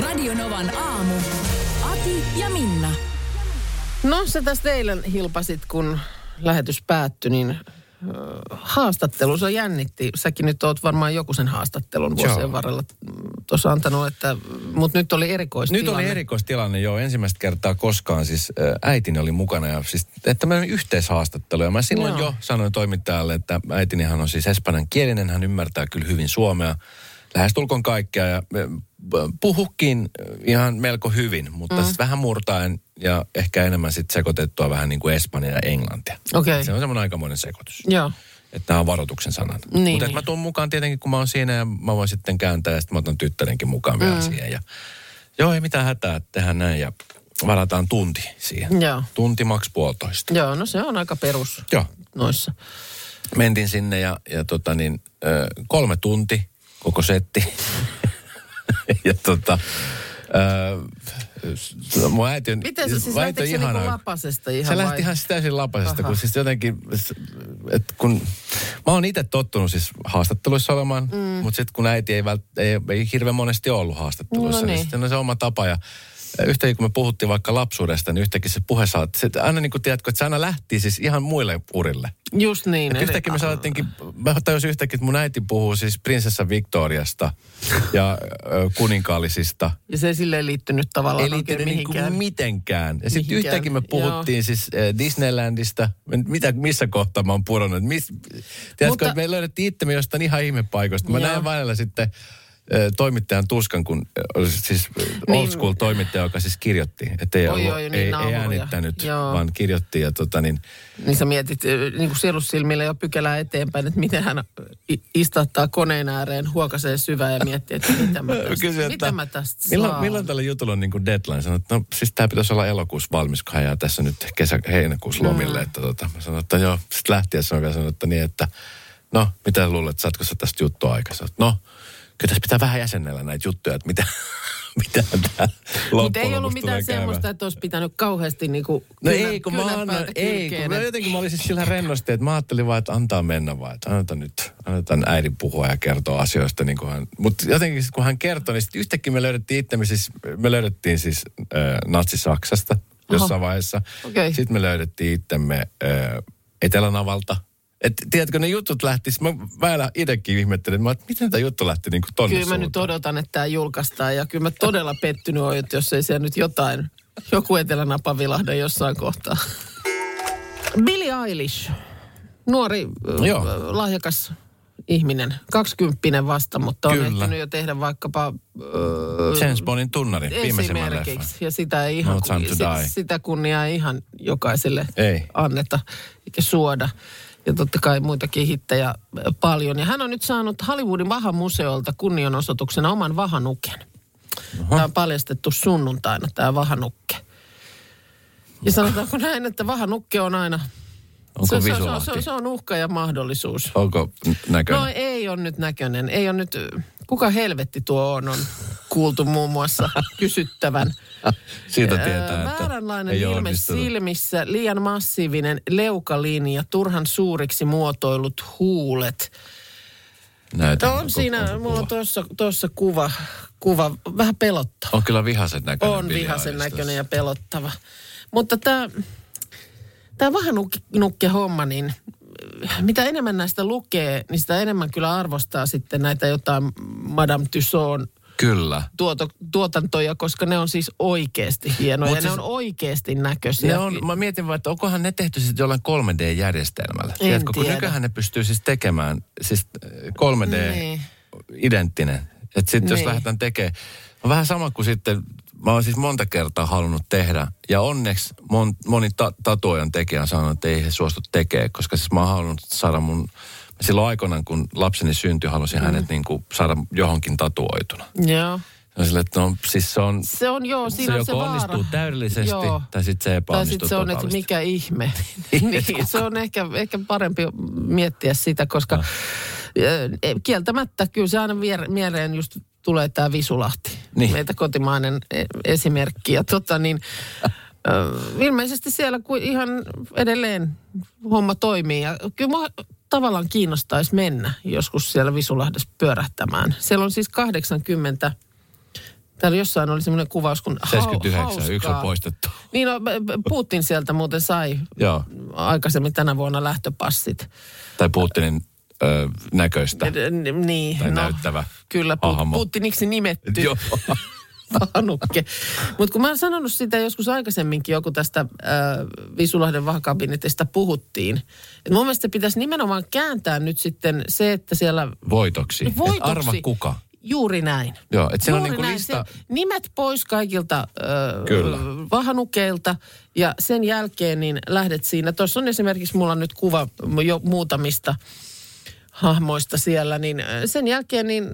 Radionovan aamu. Ati ja Minna. No sä tästä eilen hilpasit, kun lähetys päättyi, niin haastattelu, se jännitti. Säkin nyt oot varmaan joku sen haastattelun vuosien Joo. varrella tuossa antanut, että, mutta nyt oli erikoistilanne. Nyt oli erikoistilanne jo ensimmäistä kertaa koskaan. Siis äitini oli mukana ja siis että me yhteishaastattelu. Ja mä silloin Joo. jo sanoin toimittajalle, että äitinihan on siis espanjan kielinen. Hän ymmärtää kyllä hyvin suomea. Lähestulkoon kaikkea ja puhukin ihan melko hyvin, mutta mm. sitten vähän murtaen ja ehkä enemmän sitten sekoitettua vähän niin kuin espanja ja englantia. Okei. Se on semmoinen aikamoinen sekoitus. Joo. Että nämä on varoituksen sanat. Niin, Mutta niin. mä tuun mukaan tietenkin, kun mä oon siinä ja mä voin sitten kääntää ja sitten mä otan tyttärenkin mukaan vielä siihen. Ja, joo, ei mitään hätää, tehdään näin ja varataan tunti siihen. Joo. Tunti maks puolitoista. Joo, no se on aika perus Joo. noissa. Mentin sinne ja, ja tota niin, kolme tunti koko setti. ja tota, ö, mun äiti on... Miten se siis lähtikö se ihana. niinku lapasesta ihan Se vai? lähti ihan siis täysin lapasesta, Aha. kun siis jotenkin, että kun mä oon itse tottunut siis haastatteluissa olemaan, mm. mutta sitten kun äiti ei, vält, ei, ei hirveän monesti ollut haastatteluissa, No niin niin. sitten on se oma tapa ja yhtäkkiä kun me puhuttiin vaikka lapsuudesta, niin yhtäkkiä se puhe saa, se aina niin kuin tiedätkö, että se aina lähti siis ihan muille urille. Just niin. Et eli- yhtäkkiä me saatettiinkin, mä tajusin yhtäkkiä, että mun äiti puhuu siis prinsessa Victoriasta ja kuninkaallisista. Ja se ei silleen liittynyt tavallaan Ei liittynyt niinku mihinkään. mitenkään. Ja sitten yhtäkkiä me puhuttiin joo. siis Disneylandista. Mitä, missä kohtaa mä oon pudonnut? Mis, tiedätkö, Mutta- että me löydettiin itsemme jostain ihan ihmepaikoista. Mä Joo. näen välillä sitten toimittajan tuskan, kun siis äh, old Niin. school toimittaja, joka siis kirjoitti. Että ei, ollut, oi, niin ei, ei äänittänyt, Joo. vaan kirjoitti. Ja tota niin, Niin sä mietit niin kuin sielussilmillä jo pykälää eteenpäin, että miten hän istattaa koneen ääreen, huokasee syvään ja miettii, että mitä mä tästä, että mitä mä tästä milloin, saan. milloin tällä jutulla on niin kuin deadline? Sanoin, että no siis tämä pitäisi olla elokuussa valmis, kun jää tässä nyt kesä, heinäkuussa lomille. Mm. Että tota, mä sanoin, että joo, sitten lähtiessä mä sanoin, että niin, että no, mitä luulet, saatko sä tästä juttua että no, kyllä tässä pitää vähän jäsennellä näitä juttuja, että mitä, mitä tämä Mutta ei ollut mitään semmoista, että olisi pitänyt kauheasti niin kuin No ei, kun mä annan, ei, kun mä jotenkin mä olin siis sillä rennosti, että mä ajattelin vaan, että antaa mennä vaan, että annetaan nyt, annetaan äidin puhua ja kertoa asioista niin kuin hän, mutta jotenkin kun hän kertoi, niin sitten yhtäkkiä me löydettiin itsemme siis, me löydettiin siis äh, Natsi-Saksasta jossain vaiheessa. Okei. Sitten me löydettiin itsemme äh, Etelänavalta. Et, tiedätkö, ne jutut lähti, mä vähän itsekin ihmettelin, että, mä, että miten tämä juttu lähti niin kuin tonne Kyllä mä nyt suuntaan. odotan, että tämä julkaistaan ja kyllä mä todella pettynyt oon, että jos ei siellä nyt jotain, joku etelänapa vilahda jossain kohtaa. Billie Eilish, nuori Joo. Lahjakas ihminen, kaksikymppinen vasta, mutta on Kyllä. ehtinyt jo tehdä vaikkapa... Öö, James Bondin tunnari, viimeisimmän leffan. Ja sitä ei ihan, No Die. sitä kunniaa ei ihan jokaiselle Ei. anneta eikä suoda. Ja totta kai muitakin hittejä paljon. Ja hän on nyt saanut Hollywoodin Vahamuseolta kunnianosoituksena oman vahanuken. Tämä on paljastettu sunnuntaina, tämä vahanukke. Ja sanotaanko näin, että vahanukke on aina... Onko se, se, se, visulahti? se, on uhka ja mahdollisuus. Onko näköinen? No ei on nyt näköinen. Ei on nyt, kuka helvetti tuo on, on kuultu muun muassa kysyttävän. Siitä Ää, tietää, että Vääränlainen ei ilme silmissä, liian massiivinen leukalinja, turhan suuriksi muotoilut huulet. Näytä No on siinä, mulla on tuossa, tuossa kuva, kuva, vähän pelottava. On kyllä vihaisen näköinen. On vihaisen näköinen ja pelottava. Mutta tämä tää vahanukke homma, niin äh, mitä enemmän näistä lukee, niin sitä enemmän kyllä arvostaa sitten näitä jotain Madame Tussauds Kyllä. tuoto, tuotantoja, koska ne on siis oikeasti hienoja. Mut ja ne siis- on oikeasti näköisiä. Ne on, mä mietin vaan, että onkohan ne tehty sitten jollain 3D-järjestelmällä. Tiedätkö, kun tiedä. nykyään ne pystyy siis tekemään siis äh, 3D Niin. Että sitten jos Niin. lähdetään tekemään, on vähän sama kuin sitten, mä oon siis monta kertaa halunnut tehdä. Ja onneksi mon, moni ta, tatuojan tekijä on sanonut, että ei he suostu tekemään, koska siis mä oon halunnut saada mun, silloin aikoinaan kun lapseni syntyi, halusin mm. hänet niin kuin saada johonkin tatuoituna. Joo. Se on sille, että no, siis se on, Se on joo, siinä se on se joko vaara. onnistuu täydellisesti, Joo. tai sitten se Tai epäonnistuu sitten se on, että mikä ihme. Niin, niin, se on ehkä, ehkä parempi miettiä sitä, koska äh, kieltämättä kyllä se aina vier- mieleen just tulee tämä Visulahti. Niin. Meitä kotimainen e- esimerkki. Ja tota niin, ilmeisesti siellä kuin ihan edelleen homma toimii. Ja kyllä mua tavallaan kiinnostaisi mennä joskus siellä Visulahdessa pyörähtämään. Siellä on siis 80 Täällä jossain oli semmoinen kuvaus, kun hau- 79, yksi on hauskaa. poistettu. Niin no, Putin sieltä muuten sai Joo, aikaisemmin tänä vuonna lähtöpassit. tai Putinin ö, näköistä. Niin, Tai näyttävä Kyllä, Putiniksi nimetty Joo. vahanukke. Mutta kun mä oon sanonut sitä joskus aikaisemminkin, joku tästä äh, Visulahden vahakabinetista puhuttiin. Et mun mielestä pitäisi nimenomaan kääntää nyt sitten se, että siellä Voitoksi. Et voitoksi... arva kuka. Juuri näin. Joo, että siellä on Juuri niinku näin. lista. Se, nimet pois kaikilta Kyllä. vahanukeilta ja sen jälkeen niin lähdet siinä. Tuossa on esimerkiksi mulla nyt kuva jo muutamista hahmoista siellä, niin sen jälkeen niin,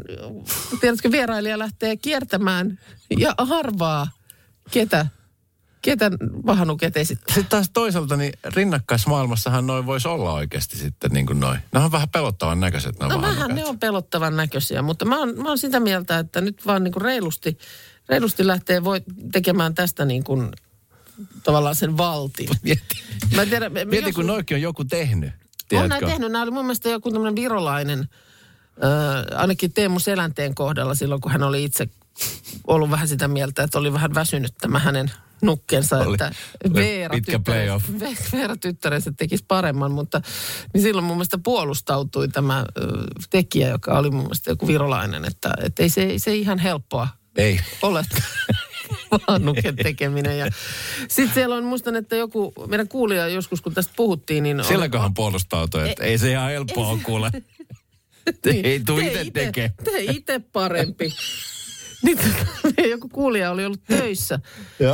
tiedätkö, vierailija lähtee kiertämään ja harvaa, ketä, ketä vahanuket esittää. Sitten taas toisaalta niin rinnakkaismaailmassahan noin voisi olla oikeasti sitten niin kuin noin. Nämä on vähän pelottavan näköiset nämä No vähän ne on pelottavan näköisiä, mutta mä oon, mä oon sitä mieltä, että nyt vaan niin kuin reilusti, reilusti lähtee voi tekemään tästä niin kuin tavallaan sen valtin. Mieti, Mä en tiedä, mieti kun noikin on joku tehnyt. On Tiedätkö? näin tehnyt. Nämä oli mun mielestä joku tämmöinen virolainen, äh, ainakin Teemu Selänteen kohdalla silloin, kun hän oli itse ollut vähän sitä mieltä, että oli vähän väsynyt tämä hänen nukkensa, Oli. että Veera, pitkä playoff. Veera tyttärensä tekisi paremman, mutta niin silloin mun mielestä puolustautui tämä ö, tekijä, joka oli mun mielestä joku virolainen, että, että ei se, se ihan helppoa Ei. ole vaan nuken tekeminen. Ja sitten siellä on, muistan, että joku, meidän kuulija joskus, kun tästä puhuttiin, niin... on- Silläköhän puolustautui, että ei se ihan helppoa ole kuule. ei tuu itse tekee. Tee itse parempi. Nyt joku kuulija oli ollut töissä,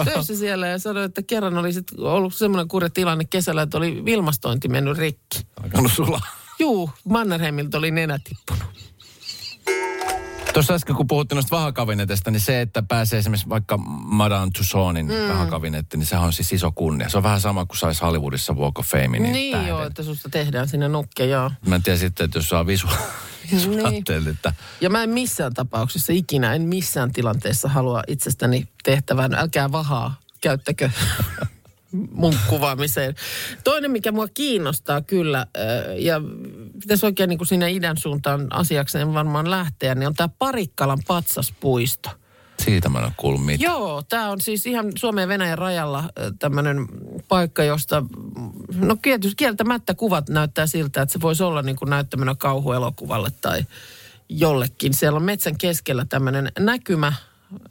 töissä siellä ja sanoi, että kerran oli sit ollut semmoinen kurja tilanne kesällä, että oli ilmastointi mennyt rikki. Alkanut sulaa. Juu, Mannerheimilta oli nenä tippunut. Tuossa äsken kun puhuttiin noista vahakabineteista, niin se, että pääsee esimerkiksi vaikka Madame Tussauds mm. vahakabinetti, niin sehän on siis iso kunnia. Se on vähän sama kuin saisi Hollywoodissa Walk of Fame. Niin, Niin, tähden. joo, että susta tehdään sinne nukke, joo. Mä en tiedä sitten, että jos saa visu... Niin. että Ja mä en missään tapauksessa ikinä, en missään tilanteessa halua itsestäni tehtävän. Älkää vahaa, käyttäkö mun kuvaamiseen. Toinen, mikä mua kiinnostaa kyllä, ja pitäisi oikein niin kuin sinne idän suuntaan asiakseen varmaan lähteä, niin on tämä Parikkalan patsaspuisto. siitä mä en ole kuullut mitään. Joo, tämä on siis ihan Suomen ja Venäjän rajalla tämmöinen paikka, josta, no tietysti kieltämättä kuvat näyttää siltä, että se voisi olla niin kuin näyttämänä kauhuelokuvalle tai jollekin. Siellä on metsän keskellä tämmöinen näkymä,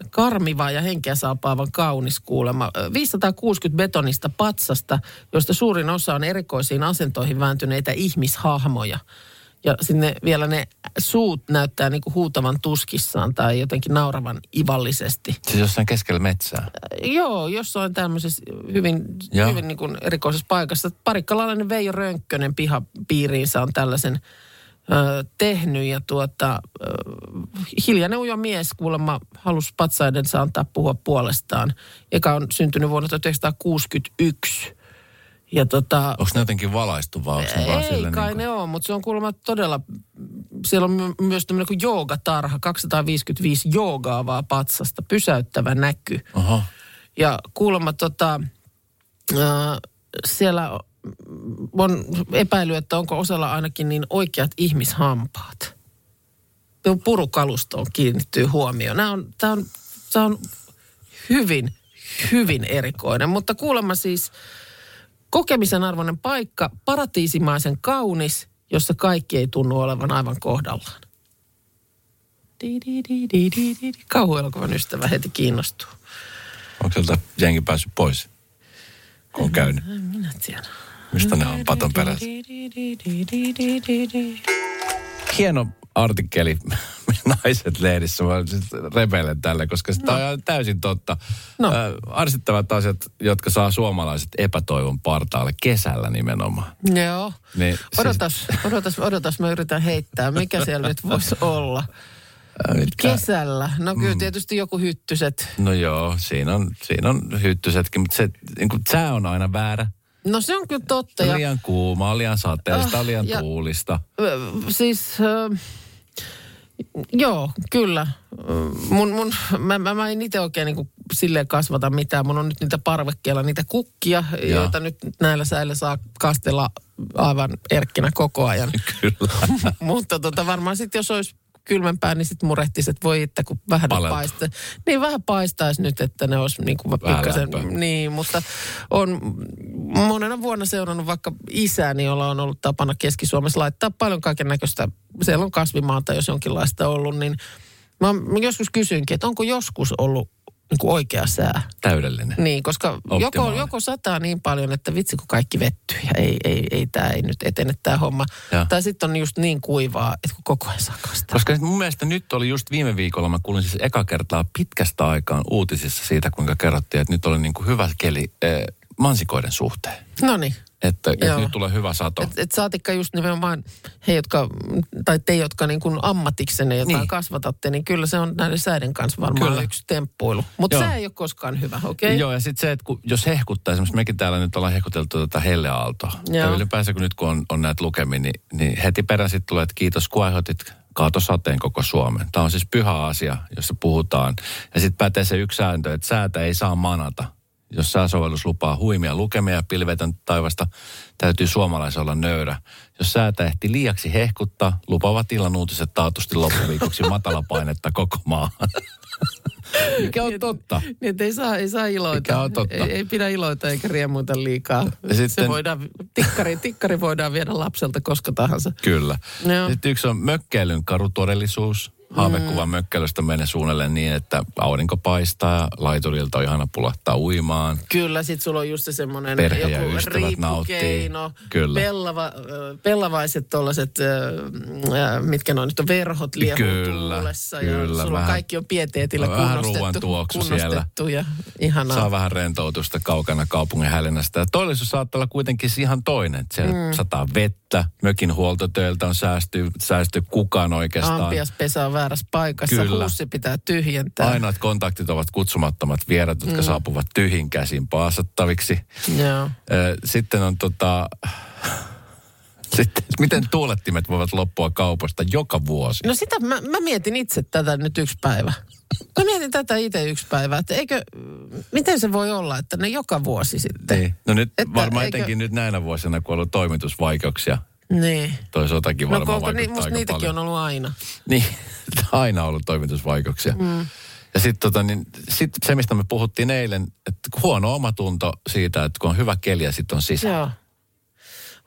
karmiva ja henkeä saapaavan kaunis kuulema. 560 betonista patsasta, joista suurin osa on erikoisiin asentoihin vääntyneitä ihmishahmoja. Ja sinne vielä ne suut näyttää niin kuin huutavan tuskissaan tai jotenkin nauravan ivallisesti. Siis jossain keskellä metsää. Joo, jossain tämmöisessä hyvin, Joo. hyvin niin kuin erikoisessa paikassa. Parikkalainen Veijo Rönkkönen pihapiiriinsä on tällaisen ö, tehnyt ja tuota, ö, hiljainen ujo mies kuulemma halusi patsaidensa antaa puhua puolestaan, joka on syntynyt vuonna 1961. Ja tota, Onko ne jotenkin valaistu vai onko ne vaan ei kai niin ne on, mutta se on kuulemma todella, siellä on my- myös tämmöinen kuin joogatarha, 255 joogaavaa patsasta, pysäyttävä näky. Oho. Ja kuulemma tota, ää, siellä on epäily, että onko osalla ainakin niin oikeat ihmishampaat. Purukalustoon kiinnittyy huomioon. Nämä on, tämä, on, tämä on hyvin, hyvin erikoinen, mutta kuulemma siis kokemisen arvoinen paikka, paratiisimaisen kaunis, jossa kaikki ei tunnu olevan aivan kohdallaan. Kauhuelokuvan ystävä heti kiinnostuu. Onko sieltä jengi päässyt pois? Kun on käynyt. Minä tiedä. Mistä ne on paton perässä? Hieno artikkeli Naiset lehdissä. Mä siis repeilen tälle, koska sitä on ihan täysin totta. No. Äh, arsittavat asiat, jotka saa suomalaiset epätoivon partaalle kesällä nimenomaan. Joo. Niin, siis- Odotas, odotas, odotas, mä yritän heittää. Mikä siellä nyt voisi olla? Mitkä? Kesällä. No kyllä tietysti joku hyttyset. No joo, siinä on, siinä on hyttysetkin, mutta se niin kuin, sää on aina väärä. No se on kyllä totta. Ja, Liian kuuma, liian sateista, Ah, liian ja- tuulista. siis... Ö, Joo, kyllä. Mun, mun, mä, mä, mä en itse oikein niin silleen kasvata mitään. Mun on nyt niitä parvekkeella niitä kukkia, Joo. joita nyt näillä säillä saa kastella aivan erkkinä koko ajan. Kyllä. Mutta tota, varmaan sitten jos olisi kylmempää, niin sitten murehtisi, että voi että kun vähän Paleltaa. paista. Niin vähän paistaisi nyt, että ne olisi niin kuin Vähän pikkasen, niin, mutta on monena vuonna seurannut vaikka isäni, jolla on ollut tapana Keski-Suomessa laittaa paljon kaiken näköistä, siellä on kasvimaata, jos jonkinlaista ollut, niin mä joskus kysyinkin, että onko joskus ollut niin kuin oikea sää. Täydellinen. Niin, koska joko, joko sataa niin paljon, että vitsi kun kaikki vettyy ja ei, ei, ei tämä ei nyt etene tämä homma. Joo. Tai sitten on just niin kuivaa, että kun koko ajan saa kastaa. Koska mun mielestä nyt oli just viime viikolla, mä kuulin siis eka kertaa pitkästä aikaan uutisissa siitä, kuinka kerrottiin, että nyt oli niin kuin hyvä keli eh, mansikoiden suhteen. No niin. Että, että nyt tulee hyvä sato. Et, et saatikka just nimenomaan he, jotka, tai te, jotka niin kuin ammatiksenne jotain Niin. kasvatatte, niin kyllä se on näiden säiden kanssa varmaan Kyllä. yksi temppuilu. Mutta sää ei ole koskaan hyvä, okei? Okay? Joo, ja sitten se, että kun, jos hehkuttaa, esimerkiksi mekin täällä nyt ollaan hehkuteltu tätä helleaaltoa. Joo. Ja ylipäänsä kun nyt kun on, on näitä lukemia, niin, niin heti perään sitten tulee, että kiitos kun aiheutit kaatosateen koko Suomen. Tämä on siis pyhä asia, jossa puhutaan. Ja sitten pätee se yksi sääntö, että säätä ei saa manata. Jos sääsovellus lupaa huimia lukemia ja pilvetön taivasta, täytyy suomalaisen olla nöyrä. Jos säätä ehti liiaksi hehkuttaa, lupaavat illan uutiset taatusti loppuviikoksi matalapainetta koko maahan. Mikä on totta. Niin, että ei saa, ei saa iloita. Mikä on totta. Ei, ei pidä iloita eikä riemuita liikaa. Ja sitten- Se voidaan, tikkari, tikkari voidaan viedä lapselta koska tahansa. Kyllä. Joo. Sitten yksi on mökkeilyn karu todellisuus. Haavekuva Mm. mökkeilystä menee suunnilleen niin, että aurinko paistaa ja laiturilta on ihana pulahtaa uimaan. Kyllä, sit sulla on just se semmoinen Perhe ja joku riippukeino. Kyllä. Pellava, pellavaiset tollaset, mitkä noin nyt on, verhot liehuu Kyllä, tuulessa. ja kyllä, sulla vähän- kaikki on pieteetillä vähän kunnostettu, ruoan tuoksu siellä. ja ihanaa. Saa vähän rentoutusta kaukana kaupungin hälinästä. Ja todellisuus saattaa olla kuitenkin ihan toinen. Siellä mm. sataa vettä, mökin huoltotöiltä on säästy, säästy kukaan oikeastaan. Ampiaspesa on väärässä paikassa, Kyllä. huussi pitää tyhjentää. Ainoat kontaktit ovat kutsumattomat vierat, jotka mm. saapuvat tyhjin käsin paasattaviksi. Joo. Sitten on tota... Sitten, miten tuulettimet voivat loppua kaupasta joka vuosi? No sitä mä, mä mietin itse tätä nyt yksi päivä. Mä mietin tätä itse yksi päivä, että eikö, miten se voi olla, että ne joka vuosi sitten. Niin. No nyt Että varmaan eikö- etenkin nyt näinä vuosina, kun on ollut toimitusvaikeuksia. Niin. Toi sotakin No varmaan ni, vaikuttaa musta aika niitäkin paljon. on ollut aina. Niin, aina on ollut toimitusvaikeuksia. Mm. Ja sitten tota, niin, sit se, mistä me puhuttiin eilen, että huono omatunto siitä, että kun on hyvä keli ja sitten on sisä. Joo.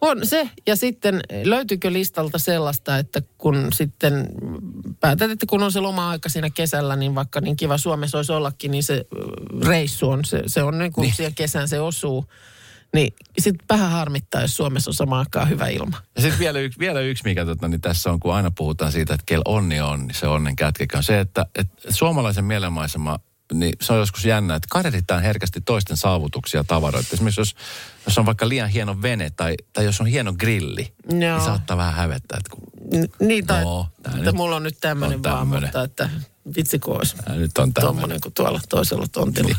On se, ja sitten löytyykö listalta sellaista, että kun sitten päätät, että kun on se loma-aika siinä kesällä, niin vaikka niin kiva Suomessa olisi ollakin, niin se ö, reissu on, se, se on niin kuin niin. siihen kesään se osuu. Niin sitten vähän harmittaa, jos Suomessa on samaan aikaan hyvä ilma. Ja sitten vielä, yksi, vielä yksi, mikä tota, niin tässä on, kun aina puhutaan siitä, että kel onni on, niin se onnen kätkekä on se, että, että suomalaisen mielenmaisema, niin se on joskus jännä, että kadehditaan herkästi toisten saavutuksia ja tavaroita. Esimerkiksi jos, jos on vaikka liian hieno vene tai, tai jos on hieno grilli, Joo. niin saattaa vähän hävettää, että kun N- niin, tai No, että nyt mulla on nyt tämmöinen vaan, tämmönen. mutta että vitsi kun olisi nyt on tämmöinen. kuin tuolla toisella tontilla.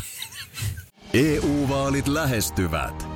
EU-vaalit E lähestyvät.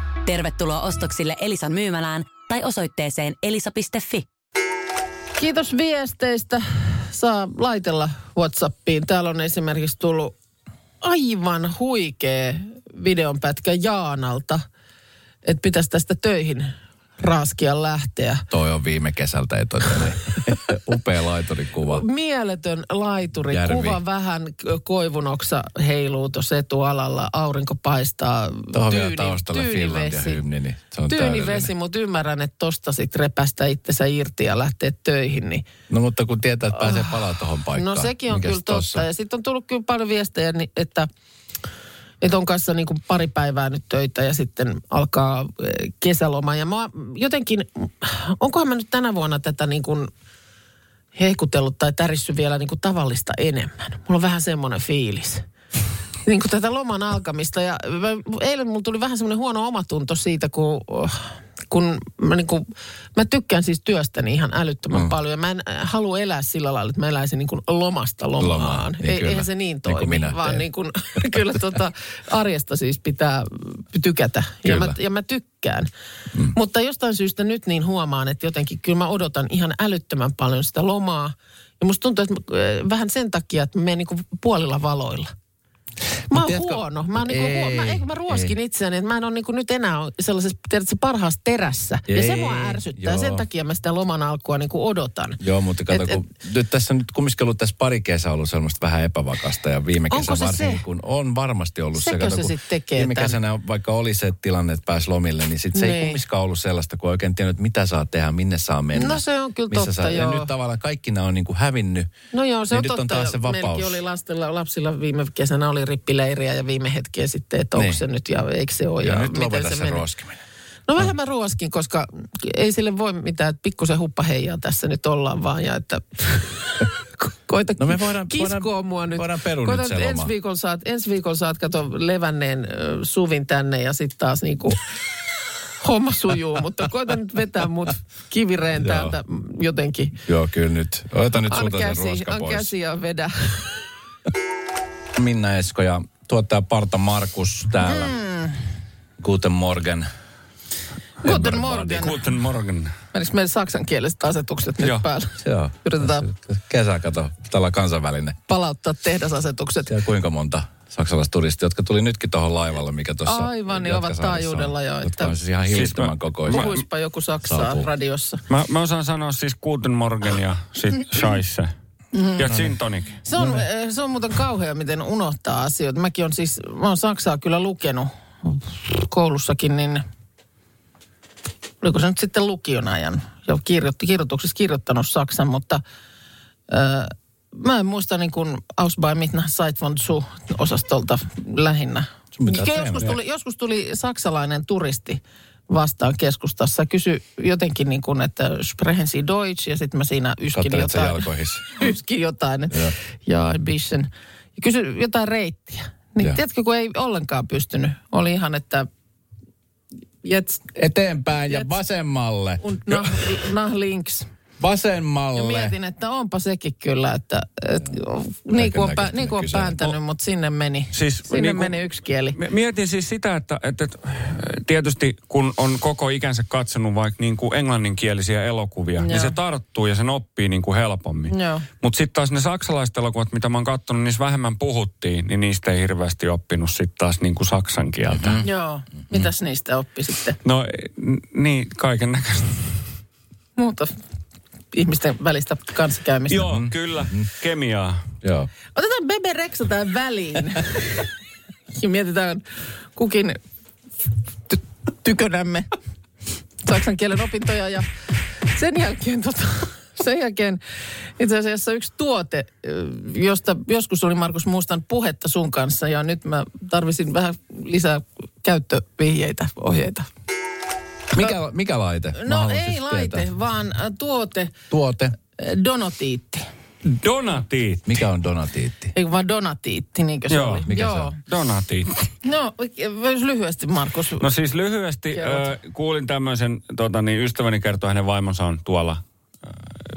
Tervetuloa ostoksille Elisan myymälään tai osoitteeseen elisa.fi. Kiitos viesteistä. saa laitella Whatsappiin. Täällä on esimerkiksi tullut aivan huikea videonpätkä Jaanalta, että pitäisi tästä töihin raaskia lähteä. Toi on viime kesältä, niin. upea laiturikuva. Mieletön laituri, Järvi. kuva vähän koivunoksa heiluu tuossa etualalla, aurinko paistaa, Tuohon vielä taustalle Finlandia hymni, niin se on Tyyni täydellinen. vesi, mutta ymmärrän, että tosta sit repästä itsensä irti ja lähteä töihin, niin No mutta kun tietää, että pääsee palaa tuohon paikkaan. No sekin on Mikäs kyllä tossa? totta. Ja sitten on tullut kyllä paljon viestejä, niin, että, että on kanssa niin kuin pari päivää nyt töitä ja sitten alkaa eh, kesäloma. Ja mä jotenkin, onkohan mä nyt tänä vuonna tätä niin kuin hehkutellut tai tärissyt vielä niin kuin tavallista enemmän. Mulla on vähän semmoinen fiilis. niin kuin tätä loman alkamista. Ja mä, eilen mulla tuli vähän semmoinen huono omatunto siitä, kun, kun mä, niin kuin, mä tykkään siis työstäni ihan älyttömän mm. paljon. Mä en äh, halua elää sillä lailla, että mä eläisin niin kuin lomasta lomaan. Lomaan, niin Ei, kyllä. eihän se niin Niin toimi, minä vaan teen. niin kuin, kyllä tota, arjesta siis pitää tykätä. Ja mä, ja mä tykkään. Mm. Mutta jostain syystä nyt niin huomaan, että jotenkin kyllä mä odotan ihan älyttömän paljon sitä lomaa. Ja musta tuntuu, että äh, vähän sen takia, että mä menen niin kuin puolilla valoilla. Mä oon tiedätkö- huono. Mä, oon niinku Ei, huo, mä, eikö mä ruoskin itseäni, että mä en ole niinku nyt enää sellaisessa tiedätkö, parhaassa terässä. ja se Ei, mua ärsyttää. joo. Sen takia mä sitä loman alkua niinku odotan. Joo, mutta kato, Et- kun nyt tässä nyt kumminkin ollut tässä pari kesää ollut semmoista vähän epävakasta ja viime kesä se varsinkin, se? kun on varmasti ollut Sekö se. kato, se kun sit tekee Viime tän? kesänä vaikka oli se tilanne, että pääsi lomille, niin sit se ei Niin. kumminkaan ollut sellaista, kun oikein tiennyt, mitä saa tehdä, minne saa mennä. No se on kyllä missä totta, saa, joo. Ja nyt tavallaan kaikki nämä on niin kuin hävinnyt. No joo, se niin on nyt totta. on taas se Meilläkin vapaus. oli lastilla, lapsilla viime kesänä oli rippileiriä ja viime hetkeä sitten, että onko Niin. se nyt ja eikö se ole. Ja, Ja, nyt miten se, meni. ruoskiminen. No vähän mä ruoskin, koska ei sille voi mitään, että pikkusen huppaheijaa tässä nyt ollaan vaan ja että koita No me voidaan- kiskoa voidaan- mua nyt. voidaan perua koita nyt ensi viikolla saat, ensi viikolla saat kato levänneen suvin tänne ja sitten taas niinku homma sujuu, mutta koita nyt vetää mut kivireen täältä jotenkin. Joo, kyllä nyt. Ota nyt sulta käsi, ruoska an pois. käsi ja vedä. Minna Esko ja tuottaja Parta Markus täällä. Mm. Guten Morgen. Guten Morgen. Guten Morgen. Menikö meidän saksankieliset asetukset nyt Joo. päällä? Joo. Yritetään Kesä, kato, tällä kansainvälinen. palauttaa tehdasasetukset. Ja kuinka monta saksalaisturistia, jotka tuli nytkin tuohon laivalle, mikä tuossa Aivan, niin ovat taajuudella jo, Jotka että- on siis ihan hillittömän Siis mä- kokoisia. Puhuispa joku Saksaa Saapuu. radiossa. Mä, mä osaan sanoa siis Guten Morgen ja sit Scheisse. Ja Gin Tonic. Se on, eh, se on muuten kauhea, miten unohtaa asioita. Mäkin on siis, mä oon Saksaa kyllä lukenut koulussakin, niin oliko se nyt sitten lukion ajan jo kirjoitti, kirjoituksessa kirjoittanut Saksan, mutta äh, mä en muista niin kuin Aus bei Mitna Zeit von zu osastolta lähinnä. Joskus tuli, joskus tuli saksalainen turisti vastaan keskustassa. Kysy jotenkin niin kuin, että sprechen Sie Deutsch, ja sitten mä siinä yskin Kattelet jotain yskin jotain. Ja ein bisschen. Ja kysy jotain reittiä. Niin Joo. tiedätkö, kun ei ollenkaan pystynyt. Oli ihan, että jetzt Eteenpäin ja Jets. vasemmalle. und nach, nach links. Ja Vasemmalle. mietin, että onpa sekin kyllä, että, että niin kuin on, pä, niin on pääntänyt, mutta sinne meni, Siis sinne niin meni yksi kieli. Mietin siis sitä, että, että, että tietysti kun on koko ikänsä katsonut vaikka niin kuin englanninkielisiä elokuvia, Joo. niin se tarttuu ja sen oppii niin kuin helpommin. Mutta sitten taas ne saksalaiset elokuvat, mitä mä oon katsonut, niissä vähemmän puhuttiin, niin niistä ei hirveästi oppinut sitten taas niin kuin saksan kieltä. Mm-hmm. Joo, mitäs niistä oppi sitten? No niin, kaiken näköistä. Muuta ihmisten välistä kanssakäymistä. Joo, mm. kyllä. Kemiaa. Joo. Otetaan Bebe Rexha tähän väliin. ja mietitään kukin ty- tykönämme saksan kielen opintoja ja sen jälkeen tota, sen jälkeen itse asiassa yksi tuote, josta joskus oli Markus Mustan puhetta sun kanssa ja nyt mä tarvisin vähän lisää käyttövihjeitä, ohjeita. Mikä, mikä laite? No ei laite, tietää. vaan äh, tuote, Tuote. äh, donatiitti. Donatiitti. Mikä on donatiitti? Eikö vaan donatiitti, niinkö se Joo, oli? mikä se Joo. on? Donatiitti. No, jos lyhyesti Markus. No siis lyhyesti Kerrot. ö, kuulin tämmöisen, tota, niin ystäväni kertoi, hänen vaimonsa on tuolla ö,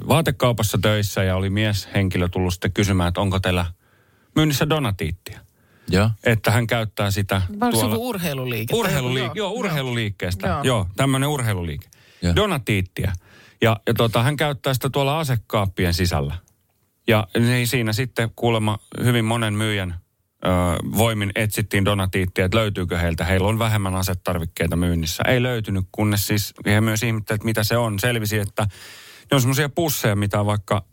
vaatekaupassa töissä ja oli mieshenkilö tullut sitten kysymään, että onko teillä myynnissä donatiittia. Joo. Että hän käyttää sitä se tuolla... urheiluliike? Urheiluliike, joo, joku- urheiluliikkeestä. Joo. Joo, joo tämmöinen urheiluliike. Joo. Donatiittia. Ja, ja tota, hän käyttää sitä tuolla asekaappien sisällä. Ja niin siinä sitten kuulemma hyvin monen myyjän ö, voimin etsittiin donatiittia, että löytyykö heiltä. Heillä on vähemmän asetarvikkeita myynnissä. Ei löytynyt, kunnes siis he myös ihmettelivät, että mitä se on. Selvisi, että ne on semmoisia pusseja, mitä vaikka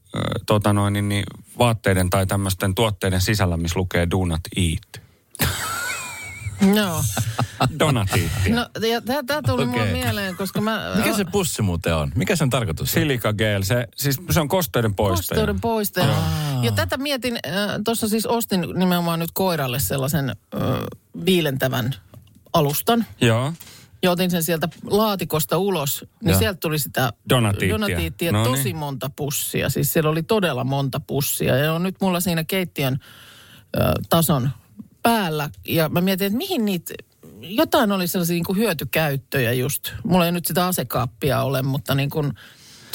tota noin, niin, niin, vaatteiden tai tämmöisten tuotteiden sisällä, missä lukee do not eat. Joo. Donatiitti. No, ja tämä tuli okay. mulle mieleen, koska mä... Mikä se pussi muuten on? Mikä sen tarkoitus on? Silica gel, se, siis se on kosteuden poistaja. Kosteuden poistaja. Ja tätä mietin, äh, tuossa siis ostin nimenomaan nyt koiralle sellaisen äh, viilentävän alustan. Joo. Ja otin sen sieltä laatikosta ulos, niin Joo. sieltä tuli sitä Donatiittia. donatiittia No tosi niin. monta pussia. Siis siellä oli todella monta pussia. Ja on nyt mulla siinä keittiön ö, tason päällä. Ja mä mietin, että mihin niitä, jotain oli sellaisia niin kuin hyötykäyttöjä just. Mulla ei nyt sitä asekaappia ole, mutta niin kuin,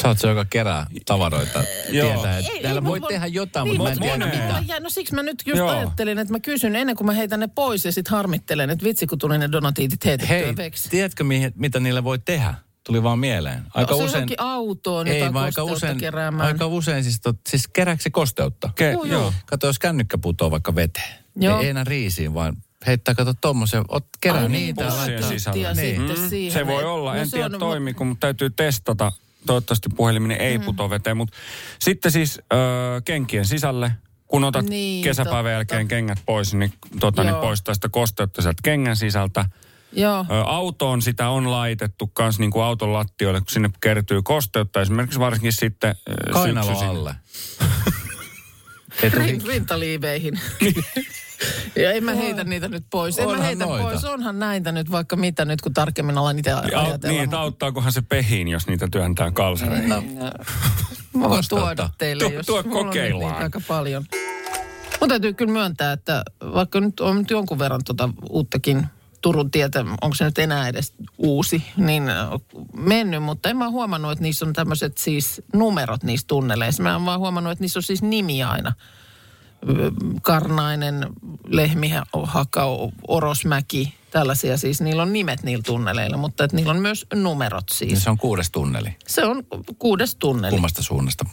Sä oot se, joka kerää tavaroita. Joo. Tietää, että täällä voi mut- tehdä jotain, niin, mutta mä en tiedä mitä. Ja, no siksi mä nyt just Joo. ajattelin, että mä kysyn ennen kuin mä heitän ne pois ja sitten harmittelen, että vitsi kun tuli ne donatiitit heitettyä Hei, veksi. tiedätkö mihin, mitä niille voi tehdä? Tuli vaan mieleen. Aika no, se usein... johonkin autoon Ei, jotain aika usein, keräämään. aika usein siis, tot, siis kerääkö se kosteutta? Ke, Joo, joo. Kato, jos kännykkä putoo vaikka veteen. Joo. Ei enää riisiin, vaan heittää, kato tommosen, ot, kerää Ai niitä ja pussien laittaa. sisällä. Niin. sitten Mm, siihen. se voi olla, No en tiedä on- toimiiko, mutta täytyy testata. Toivottavasti puheliminen ei puto veteen, mutta sitten siis ö, kenkien sisälle, kun otat Niin, kesäpäivän totta. jälkeen kengät pois, niin, tota, niin poistaa sitä kosteutta sieltä kengän sisältä. Joo. Ö, autoon sitä on laitettu kans niin kuin auton lattioille, kun sinne kertyy kosteutta. Esimerkiksi varsinkin sitten Kainalo alle. Rintaliiveihin. ja en mä heitä niitä nyt pois. En mä heitä noita. pois. Onhan näitä nyt vaikka mitä nyt, kun tarkemmin alan itse Ja, ajatella. niin, että auttaakohan se pehiin, jos niitä työntää kalsareihin. No, mä voin tuoda teille, Tuo- jos tuo on kokeillaan. niitä aika paljon. Mun täytyy kyllä myöntää, että vaikka nyt on nyt jonkun verran tuota uuttakin Turun tietä, onko se nyt enää edes uusi, niin mennyt, mutta en mä huomannut, että niissä on tämmöiset siis numerot niissä tunneleissa. Mä oon vaan huomannut, että niissä on siis nimi aina. Karnainen, Lehmihaka, Orosmäki, tällaisia siis. Niillä on nimet niillä tunneleilla, mutta että niillä on myös numerot niin siis. se on kuudes tunneli. Se on kuudes tunneli. Kummasta suunnasta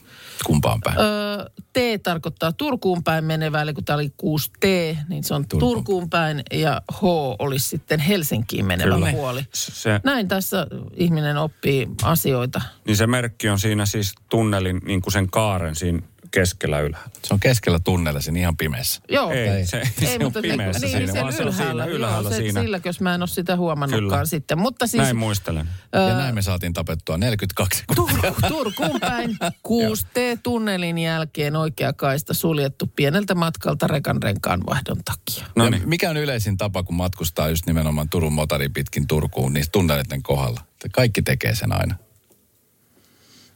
kumpaan päin. Öö, T tarkoittaa Turkuun päin menevää, eli kun tämä oli 6T, niin se on Turkuun. Turkuun, päin ja H olisi sitten Helsinkiin menevä Kyllä. puoli. Se, Näin tässä ihminen oppii asioita. niin se merkki on siinä siis tunnelin niin kuin sen kaaren siinä keskellä ylhäällä. Se on keskellä tunnella siinä ihan pimeässä. Joo. Ei, se, se on mutta pimeässä niin, siinä, siellä vaan se on siinä ylhäällä. ylhäällä Joo, se, siinä. Silläkös mä en ole sitä huomannutkaan Kyllä. sitten. Mutta siis Näin muistelen. Ja näin me saatiin tapettua 42 Tur- Turkuun päin 6T-tunnelin jälkeen oikea kaista suljettu pieneltä matkalta rekan renkaan vaihdon takia. No niin. mikä on yleisin tapa, kun matkustaa just nimenomaan Turun motari pitkin Turkuun, niin tunneleiden kohdalla? Että Kaikki tekee sen aina.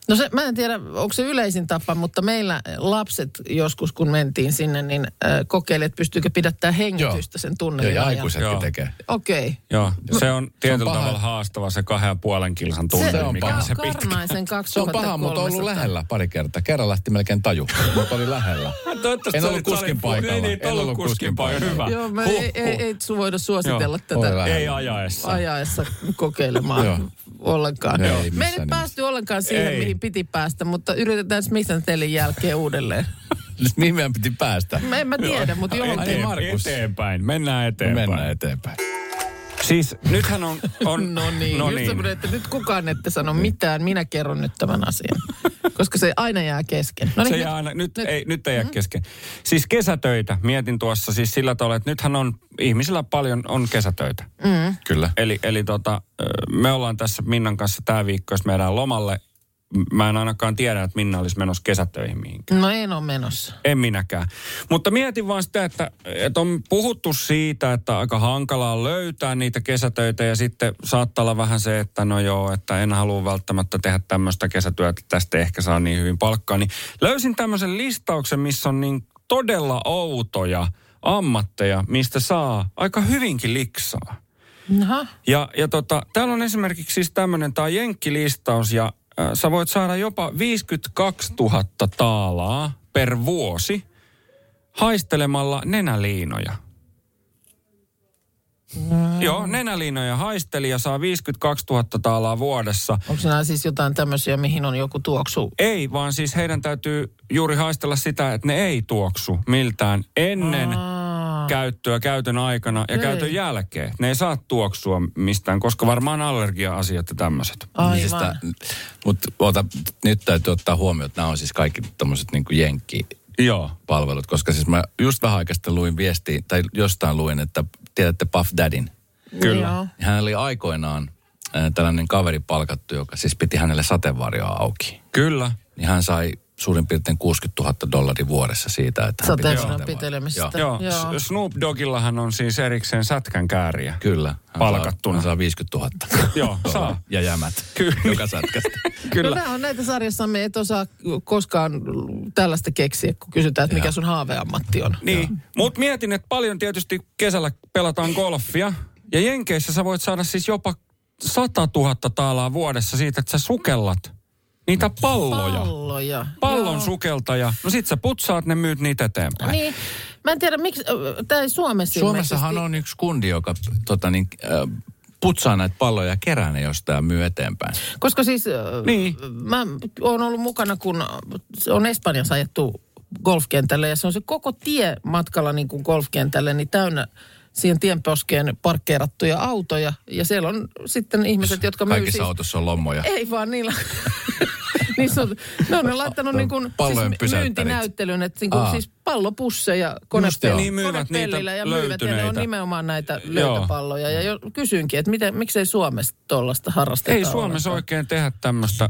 No se, mä en tiedä, onko se yleisin tapa, mutta meillä lapset joskus, kun mentiin sinne, niin äh, kokeili, että pystyykö pidättää hengitystä sen Joo, tunnelin ja ajan. aikuisetkin Joo. tekee. Okei. Okay. Joo, se on tietyllä paha. tavalla haastava se kahden ja puolen kilsan Se, tunne, on mikä paha. se pitkä. Karnaisen 2300. Se on paha, mutta on ollut lähellä pari kertaa. Kerran lähti melkein taju, mutta oli lähellä. En ollut kuskin salin- paikalla. Niin, niin, En ollut kuskin paikalla. Hyvä. Joo, me Huh, ei, ei, huh. ei su- voida suositella Oli tätä. Ei ajaessa. ajaessa kokeilemaan Joo. ollenkaan. Ei Me ei nyt päästy ollenkaan siihen, Ei. Mihin piti päästä, mutta yritetään Smith Tellin jälkeen uudelleen. Nyt Mihin meidän piti päästä? Mä en mä tiedä, mutta johonkin. Eteen, Markus. eteenpäin, mennään eteenpäin. Mennään eteenpäin. Siis nythän on... on No niin, no niin. että nyt kukaan ette sano mitään, minä kerron nyt tämän asian. Koska se aina jää kesken. No niin, Se nyt- jää aina, nyt, nyt- Ei, nyt ei jää kesken. Siis kesätöitä, mietin tuossa siis sillä tavalla, että nythän on, ihmisillä paljon on kesätöitä. Kyllä. Eli, eli tota, me ollaan tässä Minnan kanssa tämä viikko, jos meidän lomalle. Mä en ainakaan tiedä, että Minna olisi menossa kesätöihin mihinkään. No en ole menossa. En minäkään. Mutta mietin vaan sitä, että, että on puhuttu siitä, että aika hankalaa on löytää niitä kesätöitä ja sitten saattaa olla vähän se, että no joo, että en halua välttämättä tehdä tämmöistä kesätyötä, että tästä ehkä saa niin hyvin palkkaa. Niin löysin tämmöisen listauksen, missä on niin todella outoja ammatteja, mistä saa aika hyvinkin liksaa. Aha. Ja, ja tota, täällä on esimerkiksi siis tämmöinen, tämä on jenkkilistaus ja sä voit saada jopa 52 000 taalaa per vuosi haistelemalla nenäliinoja. Joo, nenäliinoja haisteli ja saa 52 000 taalaa vuodessa. Onko nämä siis jotain tämmöisiä, mihin on joku tuoksu? Ei, vaan siis heidän täytyy juuri haistella sitä, että ne ei tuoksu miltään ennen Aa. Käyttöä, käytön aikana ja Ei. käytön jälkeen. Ne ei saa tuoksua mistään, koska varmaan allergia-asiat ja tämmöiset. Niin Aivan. Mutta nyt täytyy ottaa huomioon, että nämä on siis kaikki tämmöiset niin jenkki Joo. palvelut, koska siis mä just vähän aikaa luin viestiä, tai jostain luin, että tiedätte Puff Daddyn. Kyllä. Joo. Hän oli aikoinaan äh, tällainen kaveri palkattu, joka siis piti hänelle sateenvarjoa auki. Kyllä. Niin hän sai suurin piirtein 60 000 dollaria vuodessa siitä, että hän sateenvarjoa. pitelemisestä. Joo, Joo. Snoop Dogillahan on siis erikseen sätkän kääriä. kyllä. Hän Palkattuna. Saa, hän saa 50 000. Joo, saa. Ja jämät. Kyllä. Joka sätkästä. Kyllä. No nämä on näitä sarjassa, me et osaa koskaan tällaista keksiä, kun kysytään, että mikä sun haaveammatti on. Niin, mutta mietin, että paljon tietysti kesällä pelataan golfia. Ja Jenkeissä sä voit saada siis jopa 100 000 taalaa vuodessa siitä, että sä sukellat niitä palloja. Palloja. Pallon Joo. sukeltaja. No sit sä putsaat ne, myyt niitä eteenpäin. Niin, mä en tiedä, miksi, tämä ei Suomessa Suomessahan ilmeisesti- on yksi kundi, joka tota, niin, äh, putsaa näitä palloja ja kerää ne jostain myy eteenpäin. Koska siis Niin. niin. mä oon ollut mukana, kun se on Espanjassa ajettu golfkentälle ja se on se koko tie matkalla niin kuin golfkentälle niin täynnä siihen tienposkeen parkkeerattuja autoja. Ja siellä on sitten ihmiset, jotka myy Kaikissa siis... autossa on lommoja. Ei vaan niillä... Niissä on, ne on laittanut niin kuin, siis myyntinäyttelyn, että niin kuin, siis pallopusseja Just konepell- joo. Niin myyvät konepellillä niitä ja myyvät, ja ne on nimenomaan näitä löytöpalloja. Ja jo, kysynkin, että miten, miksei Suomessa tuollaista harrasteta Ei Suomessa oikein tehdä tämmöistä.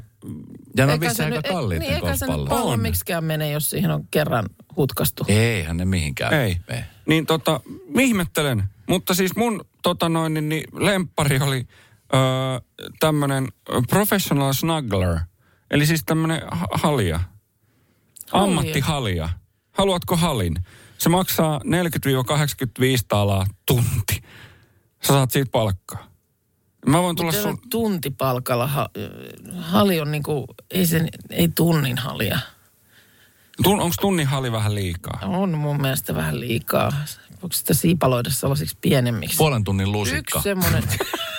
Ja ne on Eikä se nyt- kalliit Niin, eikä se nyt pallo On. miksikään mene, jos siihen on kerran hutkastu. Eihän ne mihinkään Ei. mene. Niin tota, ihmettelen. Mutta siis mun tota noin, niin, niin lemppari oli öö, tämmönen professional snuggler. Eli siis tämmönen ha- halja. Ammattihalja. Haluatko halin? Se maksaa 40-85 taalaa tunti. Sä saat siitä palkkaa. Mä voin tulla sun... tuntipalkalla ha, hali on niinku, ei, sen, ei tunnin halia. Tun, onko tunnin hali vähän liikaa? On mun mielestä vähän liikaa. Voiko sitä siipaloida sellaisiksi pienemmiksi? Puolen tunnin lusikka. Yksi semmoinen.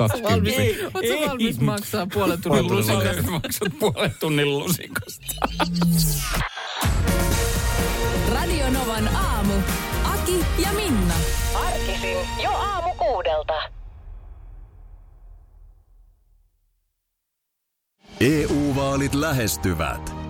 Oletko 20. valmis, Ei, ootko ei. valmis maksaa puolen tunnin lusikasta? Maksat puolen tunnin lusikasta. Radio Novan aamu. Aki ja Minna. Arkisin jo aamu kuudelta. EU-vaalit lähestyvät.